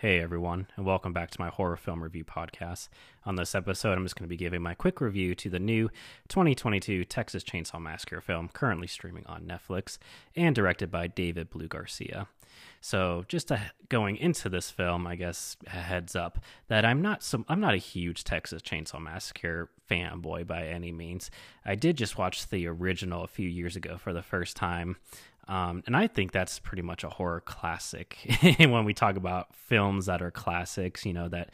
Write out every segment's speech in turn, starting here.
Hey everyone, and welcome back to my horror film review podcast. On this episode, I'm just going to be giving my quick review to the new 2022 Texas Chainsaw Massacre film, currently streaming on Netflix and directed by David Blue Garcia. So, just to, going into this film, I guess a heads up that I'm not so I'm not a huge Texas Chainsaw Massacre fanboy by any means. I did just watch the original a few years ago for the first time. Um, and I think that's pretty much a horror classic. when we talk about films that are classics, you know, that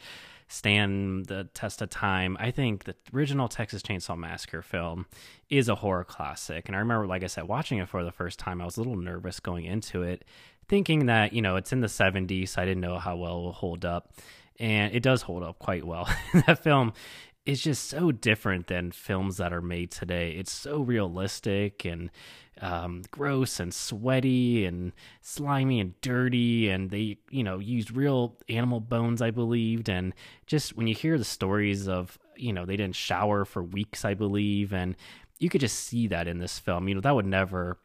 stand the test of time, I think the original Texas Chainsaw Massacre film is a horror classic. And I remember, like I said, watching it for the first time, I was a little nervous going into it, thinking that, you know, it's in the 70s. So I didn't know how well it will hold up. And it does hold up quite well. that film is just so different than films that are made today. It's so realistic and um, gross and sweaty and slimy and dirty. And they, you know, used real animal bones, I believed. And just when you hear the stories of, you know, they didn't shower for weeks, I believe. And you could just see that in this film. You know, that would never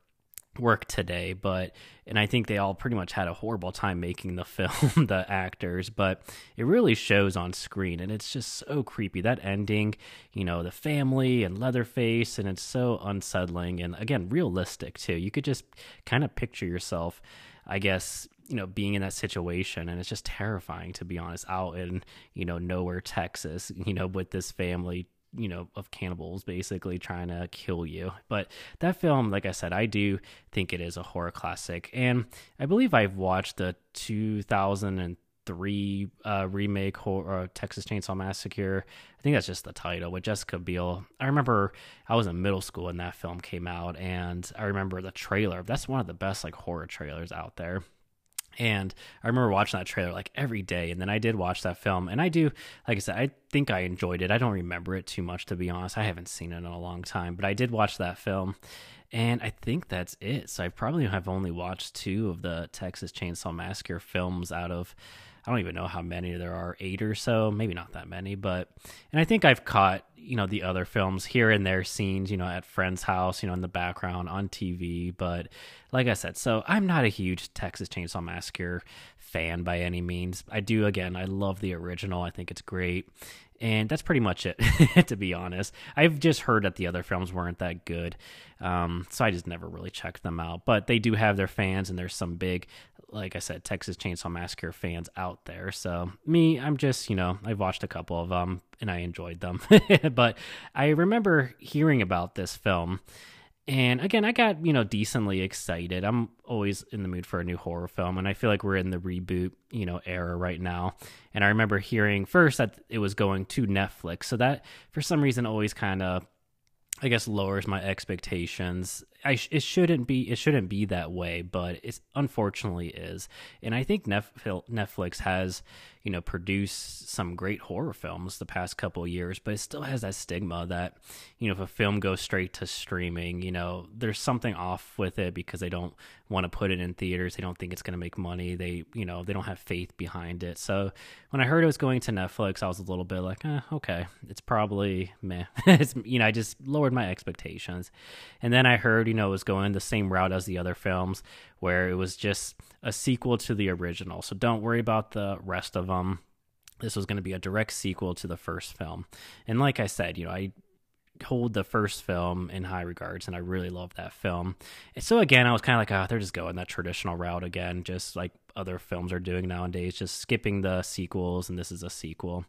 work today but and i think they all pretty much had a horrible time making the film the actors but it really shows on screen and it's just so creepy. That ending you know the family and leatherface and it's so unsettling and again realistic too. You could just kind of picture yourself i guess you know being in that situation and it's just terrifying to be honest out in you know nowhere texas you know with this family you know of cannibals basically trying to kill you. But that film like i said i do think it is a horror classic. And i believe i've watched the 2003 uh, remake horror, uh, texas chainsaw massacre. I think that's just the title with jessica biel. I remember i was in middle school when that film came out and i remember the trailer. That's one of the best like horror trailers out there and I remember watching that trailer like every day. And then I did watch that film. And I do, like I said, I think I enjoyed it. I don't remember it too much, to be honest. I haven't seen it in a long time, but I did watch that film. And I think that's it. So I probably have only watched two of the Texas Chainsaw Massacre films out of I don't even know how many there are, eight or so, maybe not that many, but and I think I've caught you know the other films here and there scenes you know at friend's house you know in the background on TV, but like I said, so I'm not a huge Texas Chainsaw Massacre fan by any means. I do again, I love the original. I think it's great. And that's pretty much it, to be honest. I've just heard that the other films weren't that good. Um, so I just never really checked them out. But they do have their fans, and there's some big like I said, Texas Chainsaw Massacre fans out there. So me, I'm just, you know, I've watched a couple of them and I enjoyed them. but I remember hearing about this film. And again, I got, you know, decently excited. I'm always in the mood for a new horror film. And I feel like we're in the reboot, you know, era right now. And I remember hearing first that it was going to Netflix. So that, for some reason, always kind of I guess lowers my expectations. I sh- it shouldn't be it shouldn't be that way, but it unfortunately is. And I think Netflix has you know produced some great horror films the past couple years, but it still has that stigma that you know if a film goes straight to streaming, you know there's something off with it because they don't want to put it in theaters. They don't think it's going to make money. They you know they don't have faith behind it. So when I heard it was going to Netflix, I was a little bit like, eh, okay, it's probably meh. it's you know I just lowered lowered my expectations. And then I heard, you know, was going the same route as the other films, where it was just a sequel to the original. So don't worry about the rest of them. This was going to be a direct sequel to the first film. And like I said, you know, I hold the first film in high regards and I really love that film. And so again, I was kind of like, oh, they're just going that traditional route again, just like other films are doing nowadays, just skipping the sequels, and this is a sequel.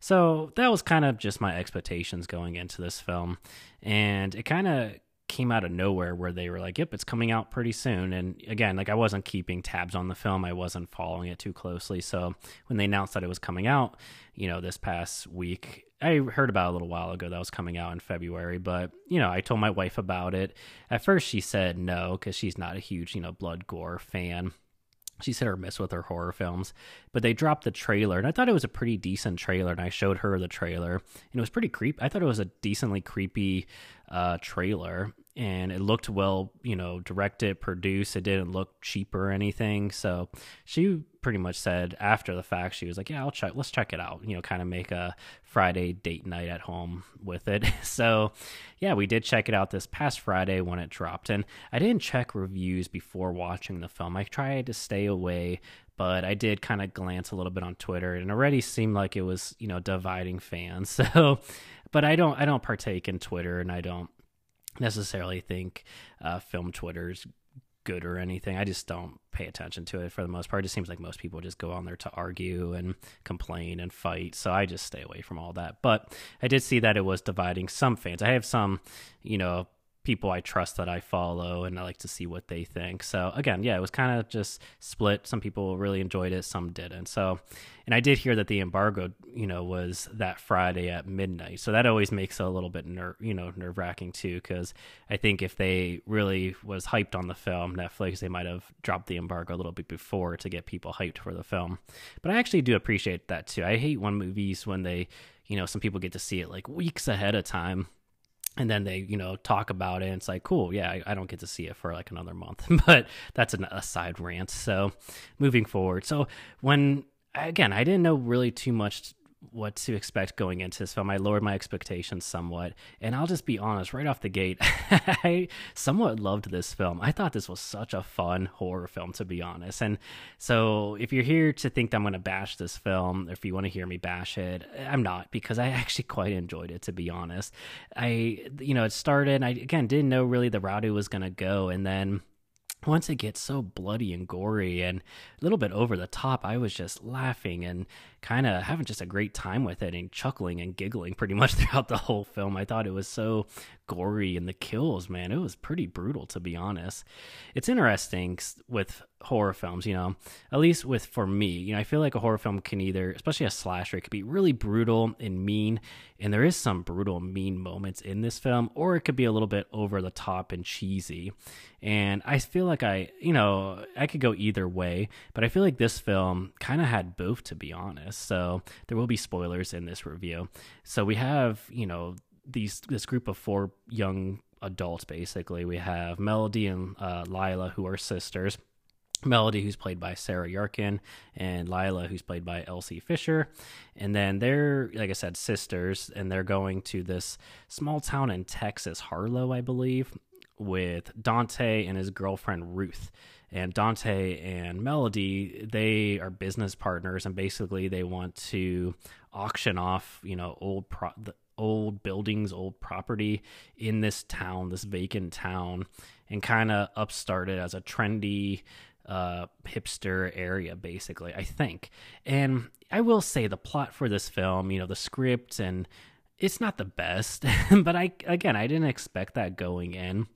So that was kind of just my expectations going into this film. And it kind of came out of nowhere where they were like, yep, it's coming out pretty soon. And again, like I wasn't keeping tabs on the film, I wasn't following it too closely. So when they announced that it was coming out, you know, this past week, I heard about a little while ago that was coming out in February, but you know, I told my wife about it. At first, she said no because she's not a huge, you know, blood gore fan she's hit or miss with her horror films but they dropped the trailer and i thought it was a pretty decent trailer and i showed her the trailer and it was pretty creepy i thought it was a decently creepy uh, trailer and it looked well you know directed produced it didn't look cheap or anything so she pretty much said after the fact, she was like, "Yeah, I'll check. Let's check it out. You know, kind of make a Friday date night at home with it." so, yeah, we did check it out this past Friday when it dropped, and I didn't check reviews before watching the film. I tried to stay away, but I did kind of glance a little bit on Twitter, and already seemed like it was you know dividing fans. So, but I don't I don't partake in Twitter, and I don't necessarily think uh, film Twitter's good or anything. I just don't pay attention to it for the most part. It just seems like most people just go on there to argue and complain and fight. So I just stay away from all that. But I did see that it was dividing some fans. I have some, you know, people I trust that I follow and I like to see what they think. So again, yeah, it was kind of just split. Some people really enjoyed it, some didn't. So, and I did hear that the embargo, you know, was that Friday at midnight. So that always makes it a little bit nerve, you know, nerve wracking too. Because I think if they really was hyped on the film, Netflix, they might have dropped the embargo a little bit before to get people hyped for the film. But I actually do appreciate that too. I hate when movies when they, you know, some people get to see it like weeks ahead of time and then they you know talk about it and it's like cool yeah I, I, don't get to see it for like another month but that's an, aside rant. So moving forward. So when again i didn't know really too much what to expect going into this film. I lowered my expectations somewhat, and I'll just be honest, right off the gate, I somewhat loved this film. I thought this was such a fun horror film, to be honest. And so, if you're here to think I'm going to bash this film, if you want to hear me bash it, I'm not because I actually quite enjoyed it, to be honest. I, you know, it started. I again didn't know really the route it was going to go, and then once it gets so bloody and gory and a little bit over the top, I was just laughing and kind of having just a great time with it and chuckling and giggling pretty much throughout the whole film. I thought it was so gory and the kills, man, it was pretty brutal to be honest. It's interesting with horror films, you know, at least with for me, you know, I feel like a horror film can either, especially a slasher, it could be really brutal and mean, and there is some brutal, mean moments in this film, or it could be a little bit over the top and cheesy. And I feel like I, you know, I could go either way, but I feel like this film kind of had both, to be honest. So there will be spoilers in this review. So we have, you know, these this group of four young adults basically. We have Melody and uh, Lila, who are sisters. Melody, who's played by Sarah Yarkin, and Lila, who's played by Elsie Fisher. And then they're, like I said, sisters, and they're going to this small town in Texas, Harlow, I believe, with Dante and his girlfriend Ruth and Dante and Melody, they are business partners, and basically they want to auction off, you know, old pro- old buildings, old property in this town, this vacant town, and kind of upstart it as a trendy uh, hipster area, basically. I think, and I will say the plot for this film, you know, the script and it's not the best, but I again I didn't expect that going in.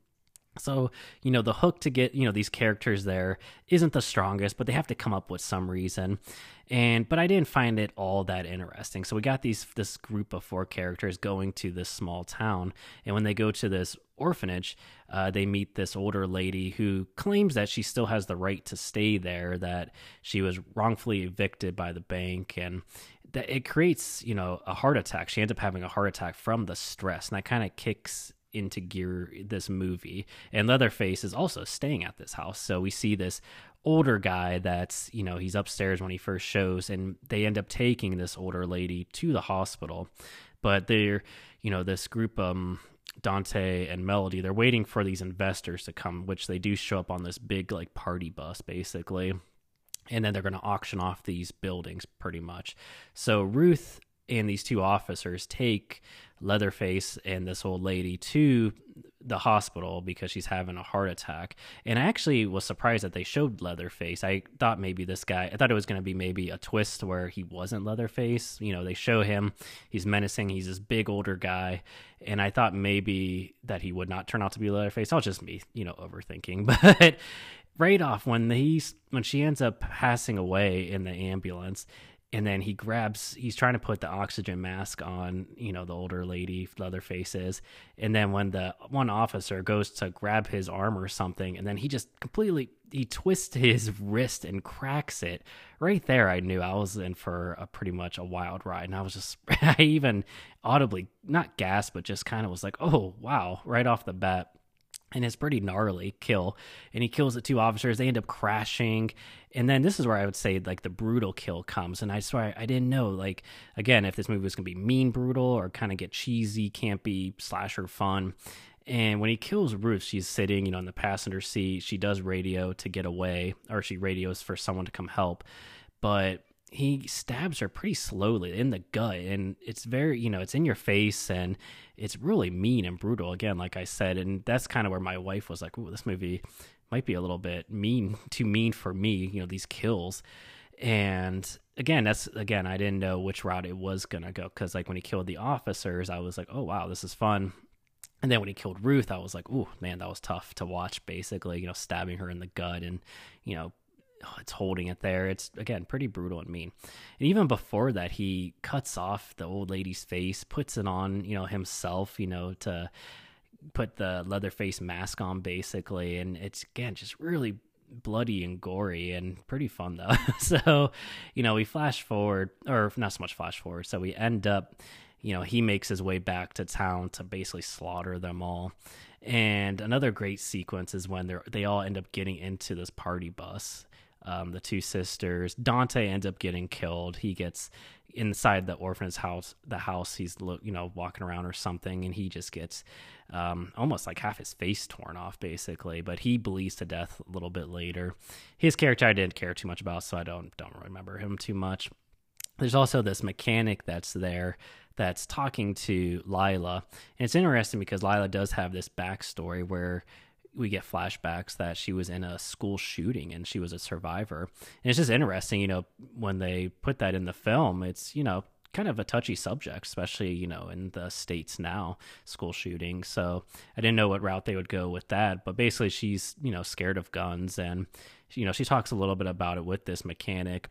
So, you know, the hook to get, you know, these characters there isn't the strongest, but they have to come up with some reason. And but I didn't find it all that interesting. So we got these this group of four characters going to this small town, and when they go to this orphanage, uh, they meet this older lady who claims that she still has the right to stay there, that she was wrongfully evicted by the bank, and that it creates, you know, a heart attack. She ends up having a heart attack from the stress, and that kind of kicks into gear this movie. And Leatherface is also staying at this house. So we see this older guy that's, you know, he's upstairs when he first shows, and they end up taking this older lady to the hospital. But they're, you know, this group, um, Dante and Melody, they're waiting for these investors to come, which they do show up on this big, like, party bus, basically. And then they're going to auction off these buildings pretty much. So Ruth and these two officers take Leatherface and this old lady to the hospital because she's having a heart attack. And I actually was surprised that they showed Leatherface. I thought maybe this guy, I thought it was going to be maybe a twist where he wasn't Leatherface. You know, they show him, he's menacing, he's this big older guy. And I thought maybe that he would not turn out to be Leatherface. That was just me, you know, overthinking. But right off when he's when she ends up passing away in the ambulance and then he grabs he's trying to put the oxygen mask on you know the older lady leatherface is and then when the one officer goes to grab his arm or something and then he just completely he twists his wrist and cracks it. Right there i knew i was in for a pretty much a wild ride. And i was just i even audibly not gasped but just kind of was like oh wow right off the bat and it's pretty gnarly kill and he kills the two officers. They end up crashing and then this is where i would say like the brutal kill comes and i swear i didn't know like again if this movie was going to be mean brutal or kind of get cheesy campy slasher fun. And when he kills ruth she's sitting you know in the passenger seat. She does radio to get away or she radios for someone to come help. But he stabs her pretty slowly in the gut and it's very you know it's in your face and it's really mean and brutal. Again like i said and that's kind of where my wife was like oh this movie might be a little bit mean too mean for me you know these kills. And again that's again i didn't know which route it was gonna go because like when he killed the officers i was like oh wow this is fun. And then when he killed ruth i was like oh man that was tough to watch basically you know stabbing her in the gut and you know oh, it's holding it there. It's again pretty brutal and mean. And even before that, he cuts off the old lady's face, puts it on, you know, himself, you know, to put the leather face mask on basically. And it's again just really bloody and gory and pretty fun though. so, you know, we flash forward, or not so much flash forward. So we end up, you know, he makes his way back to town to basically slaughter them all. And another great sequence is when they they all end up getting into this party bus um, the two sisters. Dante ends up getting killed. He gets inside the orphanage house. The house he's you know walking around or something, and he just gets um, almost like half his face torn off, basically. But he bleeds to death a little bit later. His character I didn't care too much about, so I don't don't remember him too much. There's also this mechanic that's there that's talking to Lila. And it's interesting because Lila does have this backstory where we get flashbacks that she was in a school shooting and she was a survivor. And it's just interesting, you know, when they put that in the film, it's, you know, kind of a touchy subject, especially, you know, in the States now, school shooting. So I didn't know what route they would go with that. But basically, she's, you know, scared of guns. And, you know, she talks a little bit about it with this mechanic.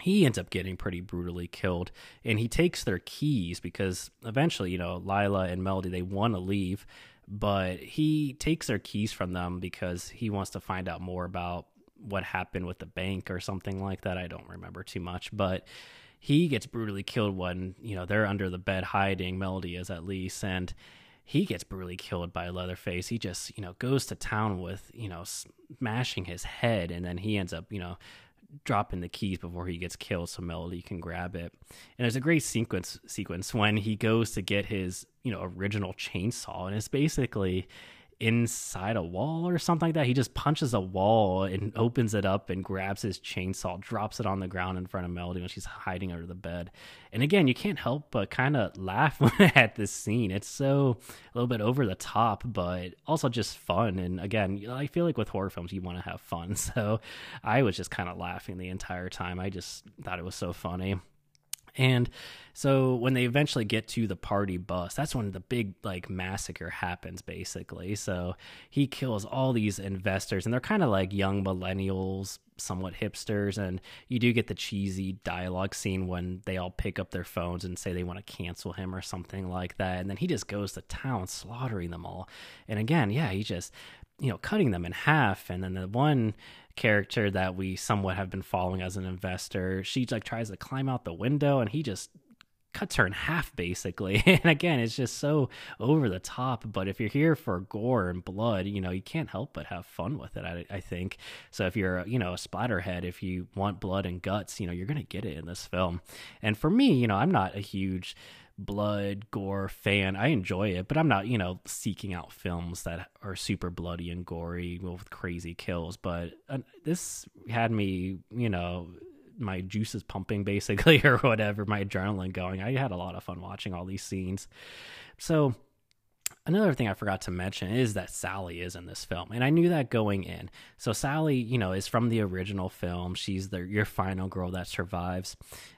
He ends up getting pretty brutally killed. And he takes their keys because eventually, you know, Lila and Melody, they want to leave but he takes their keys from them because he wants to find out more about what happened with the bank or something like that. I don't remember too much, but he gets brutally killed when, you know, they're under the bed hiding, Melody is at least, and he gets brutally killed by Leatherface. He just, you know, goes to town with, you know, smashing his head, and then he ends up, you know, dropping the keys before he gets killed so Melody can grab it. And there's a great sequence sequence when he goes to get his, you know, original chainsaw and it's basically inside a wall or something like that. He just punches a wall and opens it up and grabs his chainsaw, drops it on the ground in front of Melody when she's hiding under the bed. And again, you can't help but kind of laugh at this scene. It's so a little bit over the top, but also just fun. And again, I feel like with horror films, you want to have fun. So I was just kind of laughing the entire time. I just thought it was so funny. And so when they eventually get to the party bus, that's when the big like massacre happens basically. So he kills all these investors and they're kind of like young millennials, somewhat hipsters and you do get the cheesy dialogue scene when they all pick up their phones and say they want to cancel him or something like that and then he just goes to town slaughtering them all. And again, yeah, he just you know cutting them in half and then the one character that we somewhat have been following as an investor. She like tries to climb out the window and he just cuts her in half basically. And again, it's just so over the top. But if you're here for gore and blood, you know, you can't help but have fun with it, I, I think. So if you're, you know, a splatterhead, if you want blood and guts, you know, you're to get it in this film. And for me, you know, I'm not a huge blood gore fan. I enjoy it, but I'm not, you know, seeking out films that are super bloody and gory with crazy kills. But uh, this had me, you know, my juices pumping basically or whatever, my adrenaline going. I had a lot of fun watching all these scenes. So Another thing I forgot to mention is that Sally is in this film, and I knew that going in. So Sally, you know, is from the original film. She's the your final girl that survives,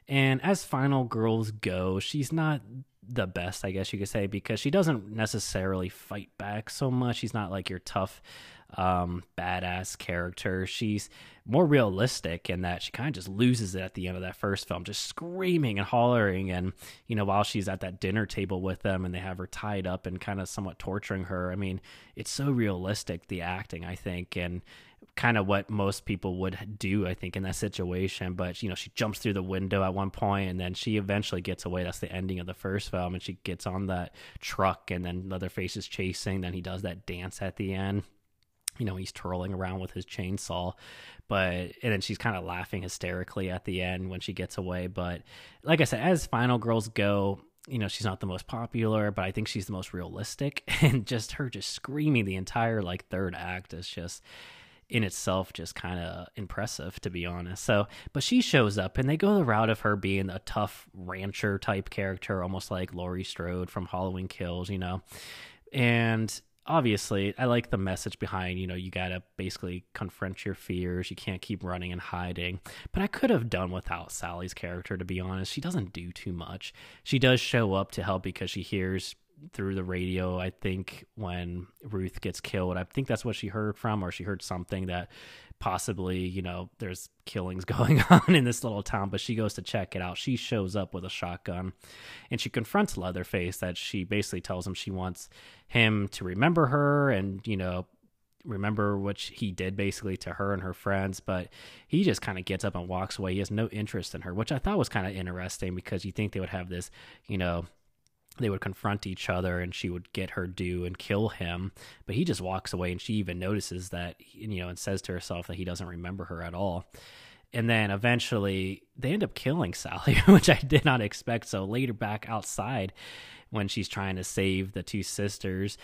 and as final girls go, she's not the best, I guess you could say, because she doesn't necessarily fight back so much. She's not like your tough um, badass character. She's more realistic in that she kind of just loses it at the end of that first film, just screaming and hollering. And, you know, while she's at that dinner table with them and they have her tied up and kind of somewhat torturing her, I mean, it's so realistic, the acting, I think. And kind of what most people would do, I think, in that situation. But you know, she jumps through the window at one point, and then she eventually gets away. That's the ending of the first film, and she gets on that truck, and then Leatherface is chasing. Then he does that dance at the end. You know, he's twirling around with his chainsaw, but and then she's kind of laughing hysterically at the end when she gets away. But like I said, as Final Girls go, you know she's not the most popular but i think she's the most realistic and just her just screaming the entire like third act is just in itself just kind of impressive to be honest. So, but she shows up and they go the route of her being a tough rancher type character, almost like Laurie Strode from Halloween Kills, you know. And obviously, I like the message behind, you know, you got to basically confront your fears. You can't keep running and hiding. But I could have done without Sally's character to be honest. She doesn't do too much. She does show up to help because she hears through the radio i think when ruth gets killed i think that's what she heard from or she heard something that possibly you know there's killings going on in this little town but she goes to check it out. She shows up with a shotgun and she confronts leatherface that she basically tells him she wants him to remember her and you know remember what he did basically to her and her friends but he just kind of gets up and walks away. He has no interest in her which i thought was kind of interesting because you think they would have this you know they would confront each other and she would get her due and kill him but he just walks away and she even notices that you know and says to herself that he doesn't remember her at all and then eventually they end up killing Sally, which I did not expect. So later back outside, when she's trying to save the two sisters,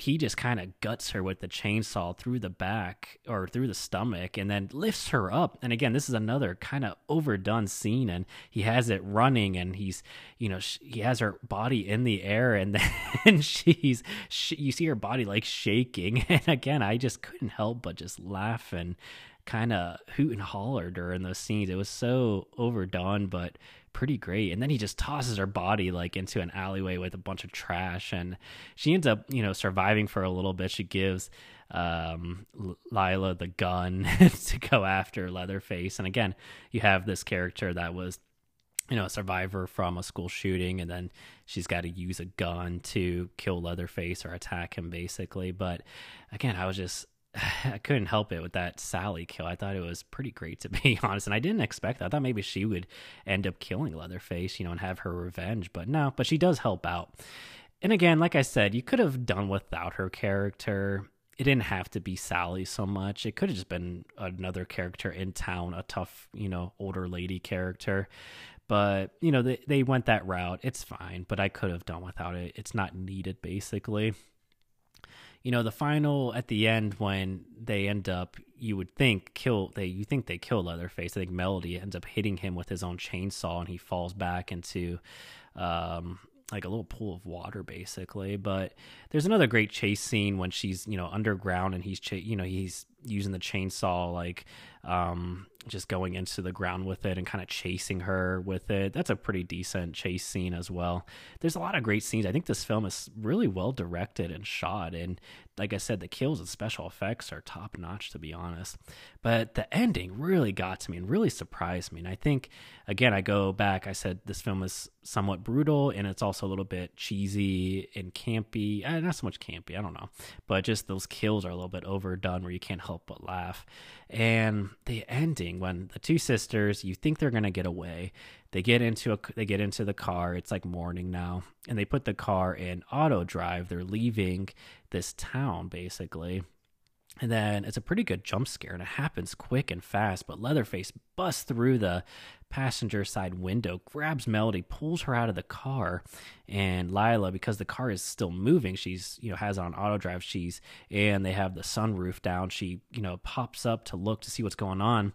he just kind of guts her with the chainsaw through the back or through the stomach and then lifts her up. And again this is another kind of overdone scene and he has it running and he's you know sh- he has her body in the air and then she's she, you see her body like shaking. And again i just couldn't help but just laugh and kind of hoot and holler during those scenes it was so overdone but pretty great. And then he just tosses her body like into an alleyway with a bunch of trash, and she ends up, you know, surviving for a little bit. She gives um, Lila the gun to go after Leatherface, and again, you have this character that was you know, a survivor from a school shooting, and then she's got to use a gun to kill Leatherface or attack him, basically. But again, I was just I couldn't help it with that Sally kill. I thought it was pretty great to be honest, and I didn't expect that. I thought maybe she would end up killing Leatherface, you know, and have her revenge, but no. But she does help out. And again, like I said, you could have done without her character. It didn't have to be Sally so much. It could have just been another character in town, a tough, you know, older lady character. But, you know, they, they went that route. It's fine, but I could have done without it. It's not needed, basically you know the final at the end when they end up you would think kill they you think they kill leatherface. I think melody ends up hitting him with his own chainsaw and he falls back into um like a little pool of water basically. But there's another great chase scene when she's you know underground and he's you know he's using the chainsaw like um just going into the ground with it and kind of chasing her with it. That's a pretty decent chase scene as well. There's a lot of great scenes. I think this film is really well directed and shot. And like I said, the kills and special effects are top notch, to be honest. But the ending really got to me and really surprised me. And I think, again, I go back, I said this film is somewhat brutal and it's also a little bit cheesy and campy. Eh, not so much campy, I don't know. But just those kills are a little bit overdone where you can't help but laugh. And the ending, when the two sisters, you think they're gonna get away, they get into a they get into the car. It's like morning now, and they put the car in auto drive. They're leaving this town basically. And then it's a pretty good jump scare, and it happens quick and fast. But Leatherface busts through the passenger side window, grabs Melody, pulls her out of the car, and Lila, because the car is still moving, she's you know has on auto drive. She's and they have the sunroof down. She you know pops up to look to see what's going on,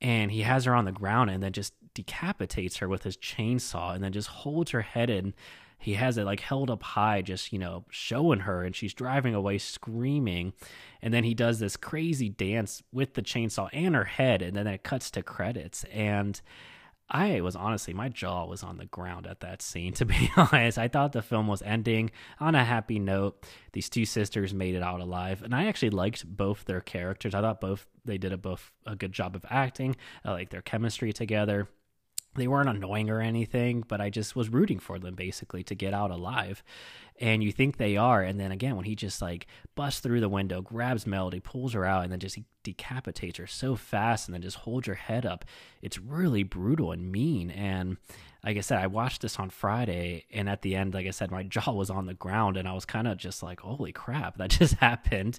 and he has her on the ground, and then just decapitates her with his chainsaw, and then just holds her head in he has it like held up high, just, you know, showing her, and she's driving away screaming. And then he does this crazy dance with the chainsaw and her head, and then it cuts to credits. And I was honestly, my jaw was on the ground at that scene, to be honest. I thought the film was ending on a happy note. These two sisters made it out alive, and I actually liked both their characters. I thought both they did a both a good job of acting. I like their chemistry together they weren't annoying or anything, but I just was rooting for them basically to get out alive. And you think they are, and then again, when he just like busts through the window, grabs Melody, pulls her out, and then just decapitates her so fast, and then just holds her head up, it's really brutal and mean. And like I said, I watched this on Friday, and at the end, like I said, my jaw was on the ground, and I was kind of just like, "Holy crap, that just happened!"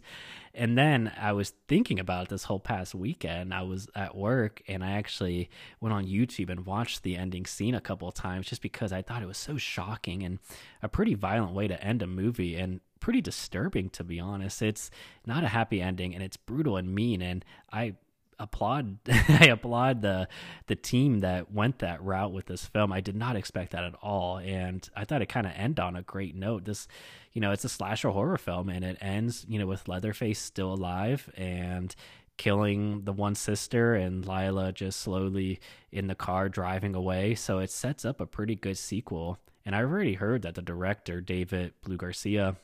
And then I was thinking about this whole past weekend. I was at work, and I actually went on YouTube and watched the ending scene a couple of times, just because I thought it was so shocking and a pretty violent way to end a movie, and pretty disturbing to be honest. It's not a happy ending, and it's brutal and mean, and I applaud I applaud the the team that went that route with this film. I did not expect that at all, and I thought it kind of end on a great note. This, you know, it's a slasher horror film, and it ends, you know, with Leatherface still alive and killing the one sister and Lila just slowly in the car driving away. So it sets up a pretty good sequel. And I've already heard that the director David Blue Garcia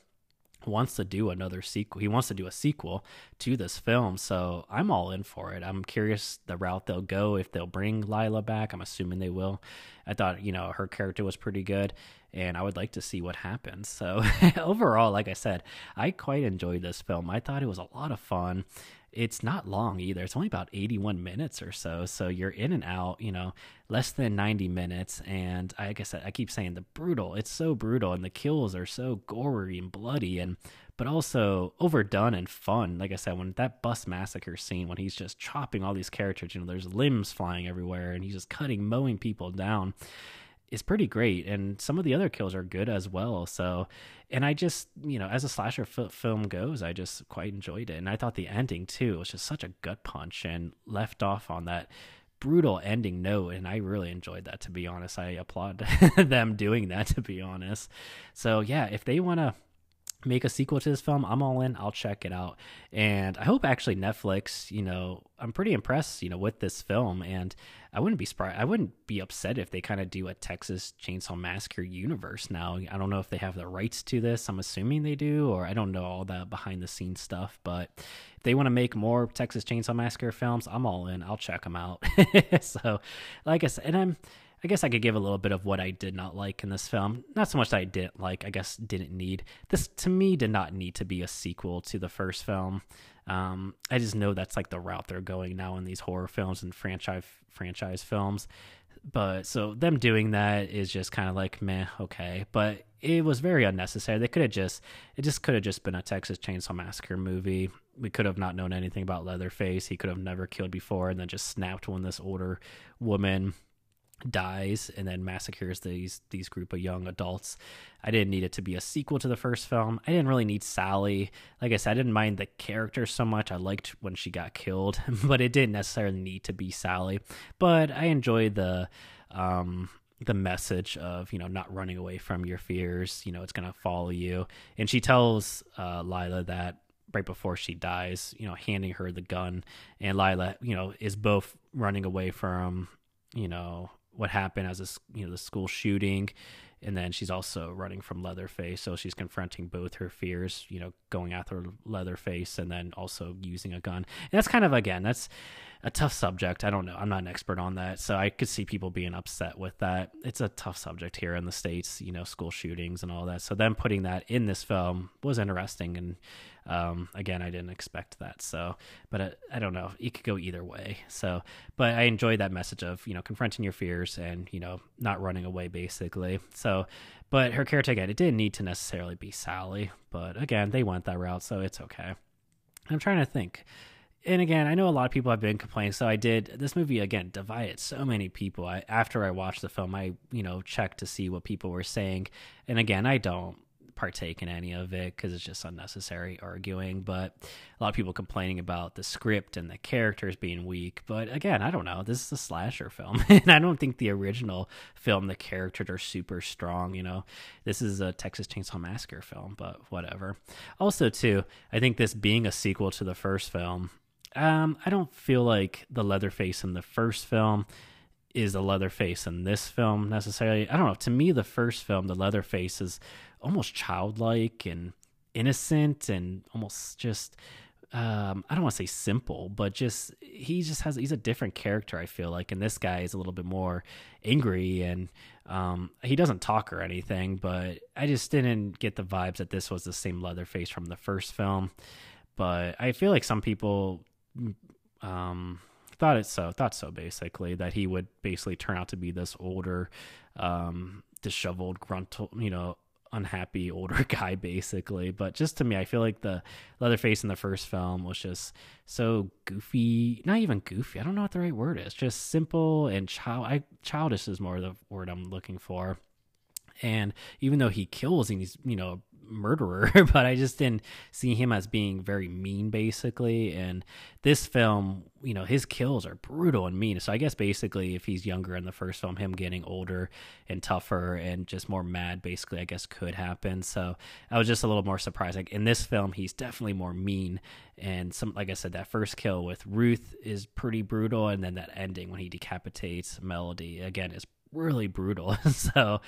wants to do another sequel. He wants to do a sequel to this film, so I'm all in for it. I'm curious the route they'll go if they'll bring Lila back. I'm assuming they will. I thought, you know, her character was pretty good and I would like to see what happens. So, overall, like I said, I quite enjoyed this film. I thought it was a lot of fun it's not long either. It's only about 81 minutes or so. So you're in and out, you know, less than 90 minutes. And I guess I, I keep saying the brutal, it's so brutal and the kills are so gory and bloody and, but also overdone and fun. Like I said, when that bus massacre scene, when he's just chopping all these characters, you know, there's limbs flying everywhere and he's just cutting, mowing people down is pretty great and some of the other kills are good as well so and i just you know as a slasher f- film goes i just quite enjoyed it and i thought the ending too was just such a gut punch and left off on that brutal ending note and i really enjoyed that to be honest i applaud them doing that to be honest so yeah if they want to make a sequel to this film, I'm all in. I'll check it out. And I hope actually Netflix, you know, I'm pretty impressed, you know, with this film and I wouldn't be surprised I wouldn't be upset if they kind of do a Texas Chainsaw Massacre universe now. I don't know if they have the rights to this. I'm assuming they do or I don't know all the behind the scenes stuff, but if they want to make more Texas Chainsaw Massacre films, I'm all in. I'll check them out. so, like I said, and I'm I guess I could give a little bit of what I did not like in this film. Not so much that I didn't like, I guess didn't need. This to me did not need to be a sequel to the first film. Um, I just know that's like the route they're going now in these horror films and franchise franchise films. But so them doing that is just kind of like meh, okay. But it was very unnecessary. They could have just it just could have just been a Texas Chainsaw Massacre movie. We could have not known anything about Leatherface. He could have never killed before and then just snapped when this older woman dies and then massacres these these group of young adults. I didn't need it to be a sequel to the first film. I didn't really need Sally. Like I said, I didn't mind the character so much. I liked when she got killed, but it didn't necessarily need to be Sally. But I enjoyed the um the message of you know not running away from your fears you know it's going to follow you and she tells uh, lila that right before she dies you know handing her the gun and lila you know is both running away from you know what happened as a you know the school shooting and then she's also running from Leatherface, so she's confronting both her fears, you know, going after Leatherface and then also using a gun. And that's kind of again, that's a tough subject. I don't know. I'm not an expert on that, so I could see people being upset with that. It's a tough subject here in the states, you know, school shootings and all that. So them putting that in this film was interesting, and um, again, I didn't expect that. So, but I, I don't know. It could go either way. So, but I enjoyed that message of you know confronting your fears and you know not running away, basically. So, but her again, it didn't need to necessarily be Sally, but again, they went that route, so it's okay. I'm trying to think and again, I know a lot of people have been complaining. So I did this movie again divided so many people. I after I watched the film, I you know checked to see what people were saying, and again, I don't partake in any of it because it's just unnecessary arguing. But a lot of people complaining about the script and the characters being weak. But again, I don't know. This is a slasher film, and I don't think the original film the characters are super strong. You know, this is a Texas Chainsaw Massacre film, but whatever. Also, too, I think this being a sequel to the first film um, I don't feel like the Leatherface in the first film is the Leatherface in this film necessarily. I don't know. To me, the first film, the Leatherface is almost childlike and innocent and almost just um, I don't want to say simple, but just he just has he's a different character. I feel like, and this guy is a little bit more angry, and um, he doesn't talk or anything. But I just didn't get the vibes that this was the same Leatherface from the first film. But I feel like some people um, thought it so thought so basically that he would basically turn out to be this older, um, disheveled, grunt, you know, unhappy older guy basically. But just to me i feel like the leatherface in the first film was just so goofy not even goofy i don't know what the right word is just simple and child I, childish is more the word i'm looking for. And even though he kills and he's you know murderer, but I just didn't see him as being very mean, basically. And this film, you know, his kills are brutal and mean. So I guess basically, if he's younger in the first film, him getting older and tougher and just more mad, basically, I guess could happen. So I was just a little more surprised. Like in this film, he's definitely more mean. And some, like I said, that first kill with Ruth is pretty brutal, and then that ending when he decapitates Melody again is really brutal. so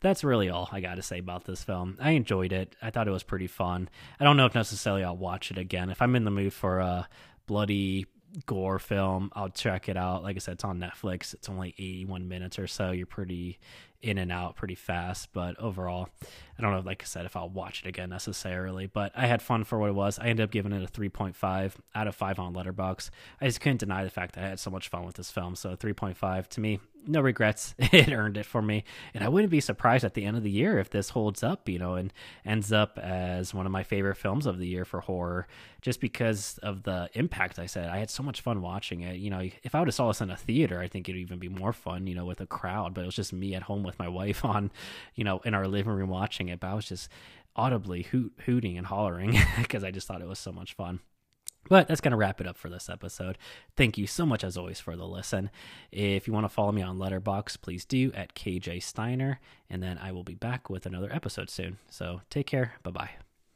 that's really all I got to say about this film. I enjoyed it. I thought it was pretty fun. I don't know if necessarily I'll watch it again. If I'm in the mood for a bloody gore film, I'll check it out. Like I said, it's on Netflix. It's only 81 minutes or so. You're pretty in and out pretty fast. But overall, I don't know, like I said, if I'll watch it again necessarily. But I had fun for what it was. I ended up giving it a 3.5 out of 5 on Letterboxd. I just couldn't deny the fact that I had so much fun with this film. So 3.5 to me, no regrets. it earned it for me. And I wouldn't be surprised at the end of the year if this holds up, you know, and ends up as one of my favorite films of the year for horror, just because of the impact I said. I had so much fun watching it. You know, if I would have saw this in a theater, I think it'd even be more fun, you know, with a crowd. But it was just me at home with my wife on, you know, in our living room watching it. But I was just audibly hoot, hooting and hollering because I just thought it was so much fun. But that's going to wrap it up for this episode. Thank you so much, as always, for the listen. If you want to follow me on Letterboxd, please do at KJ Steiner. And then I will be back with another episode soon. So take care. Bye bye.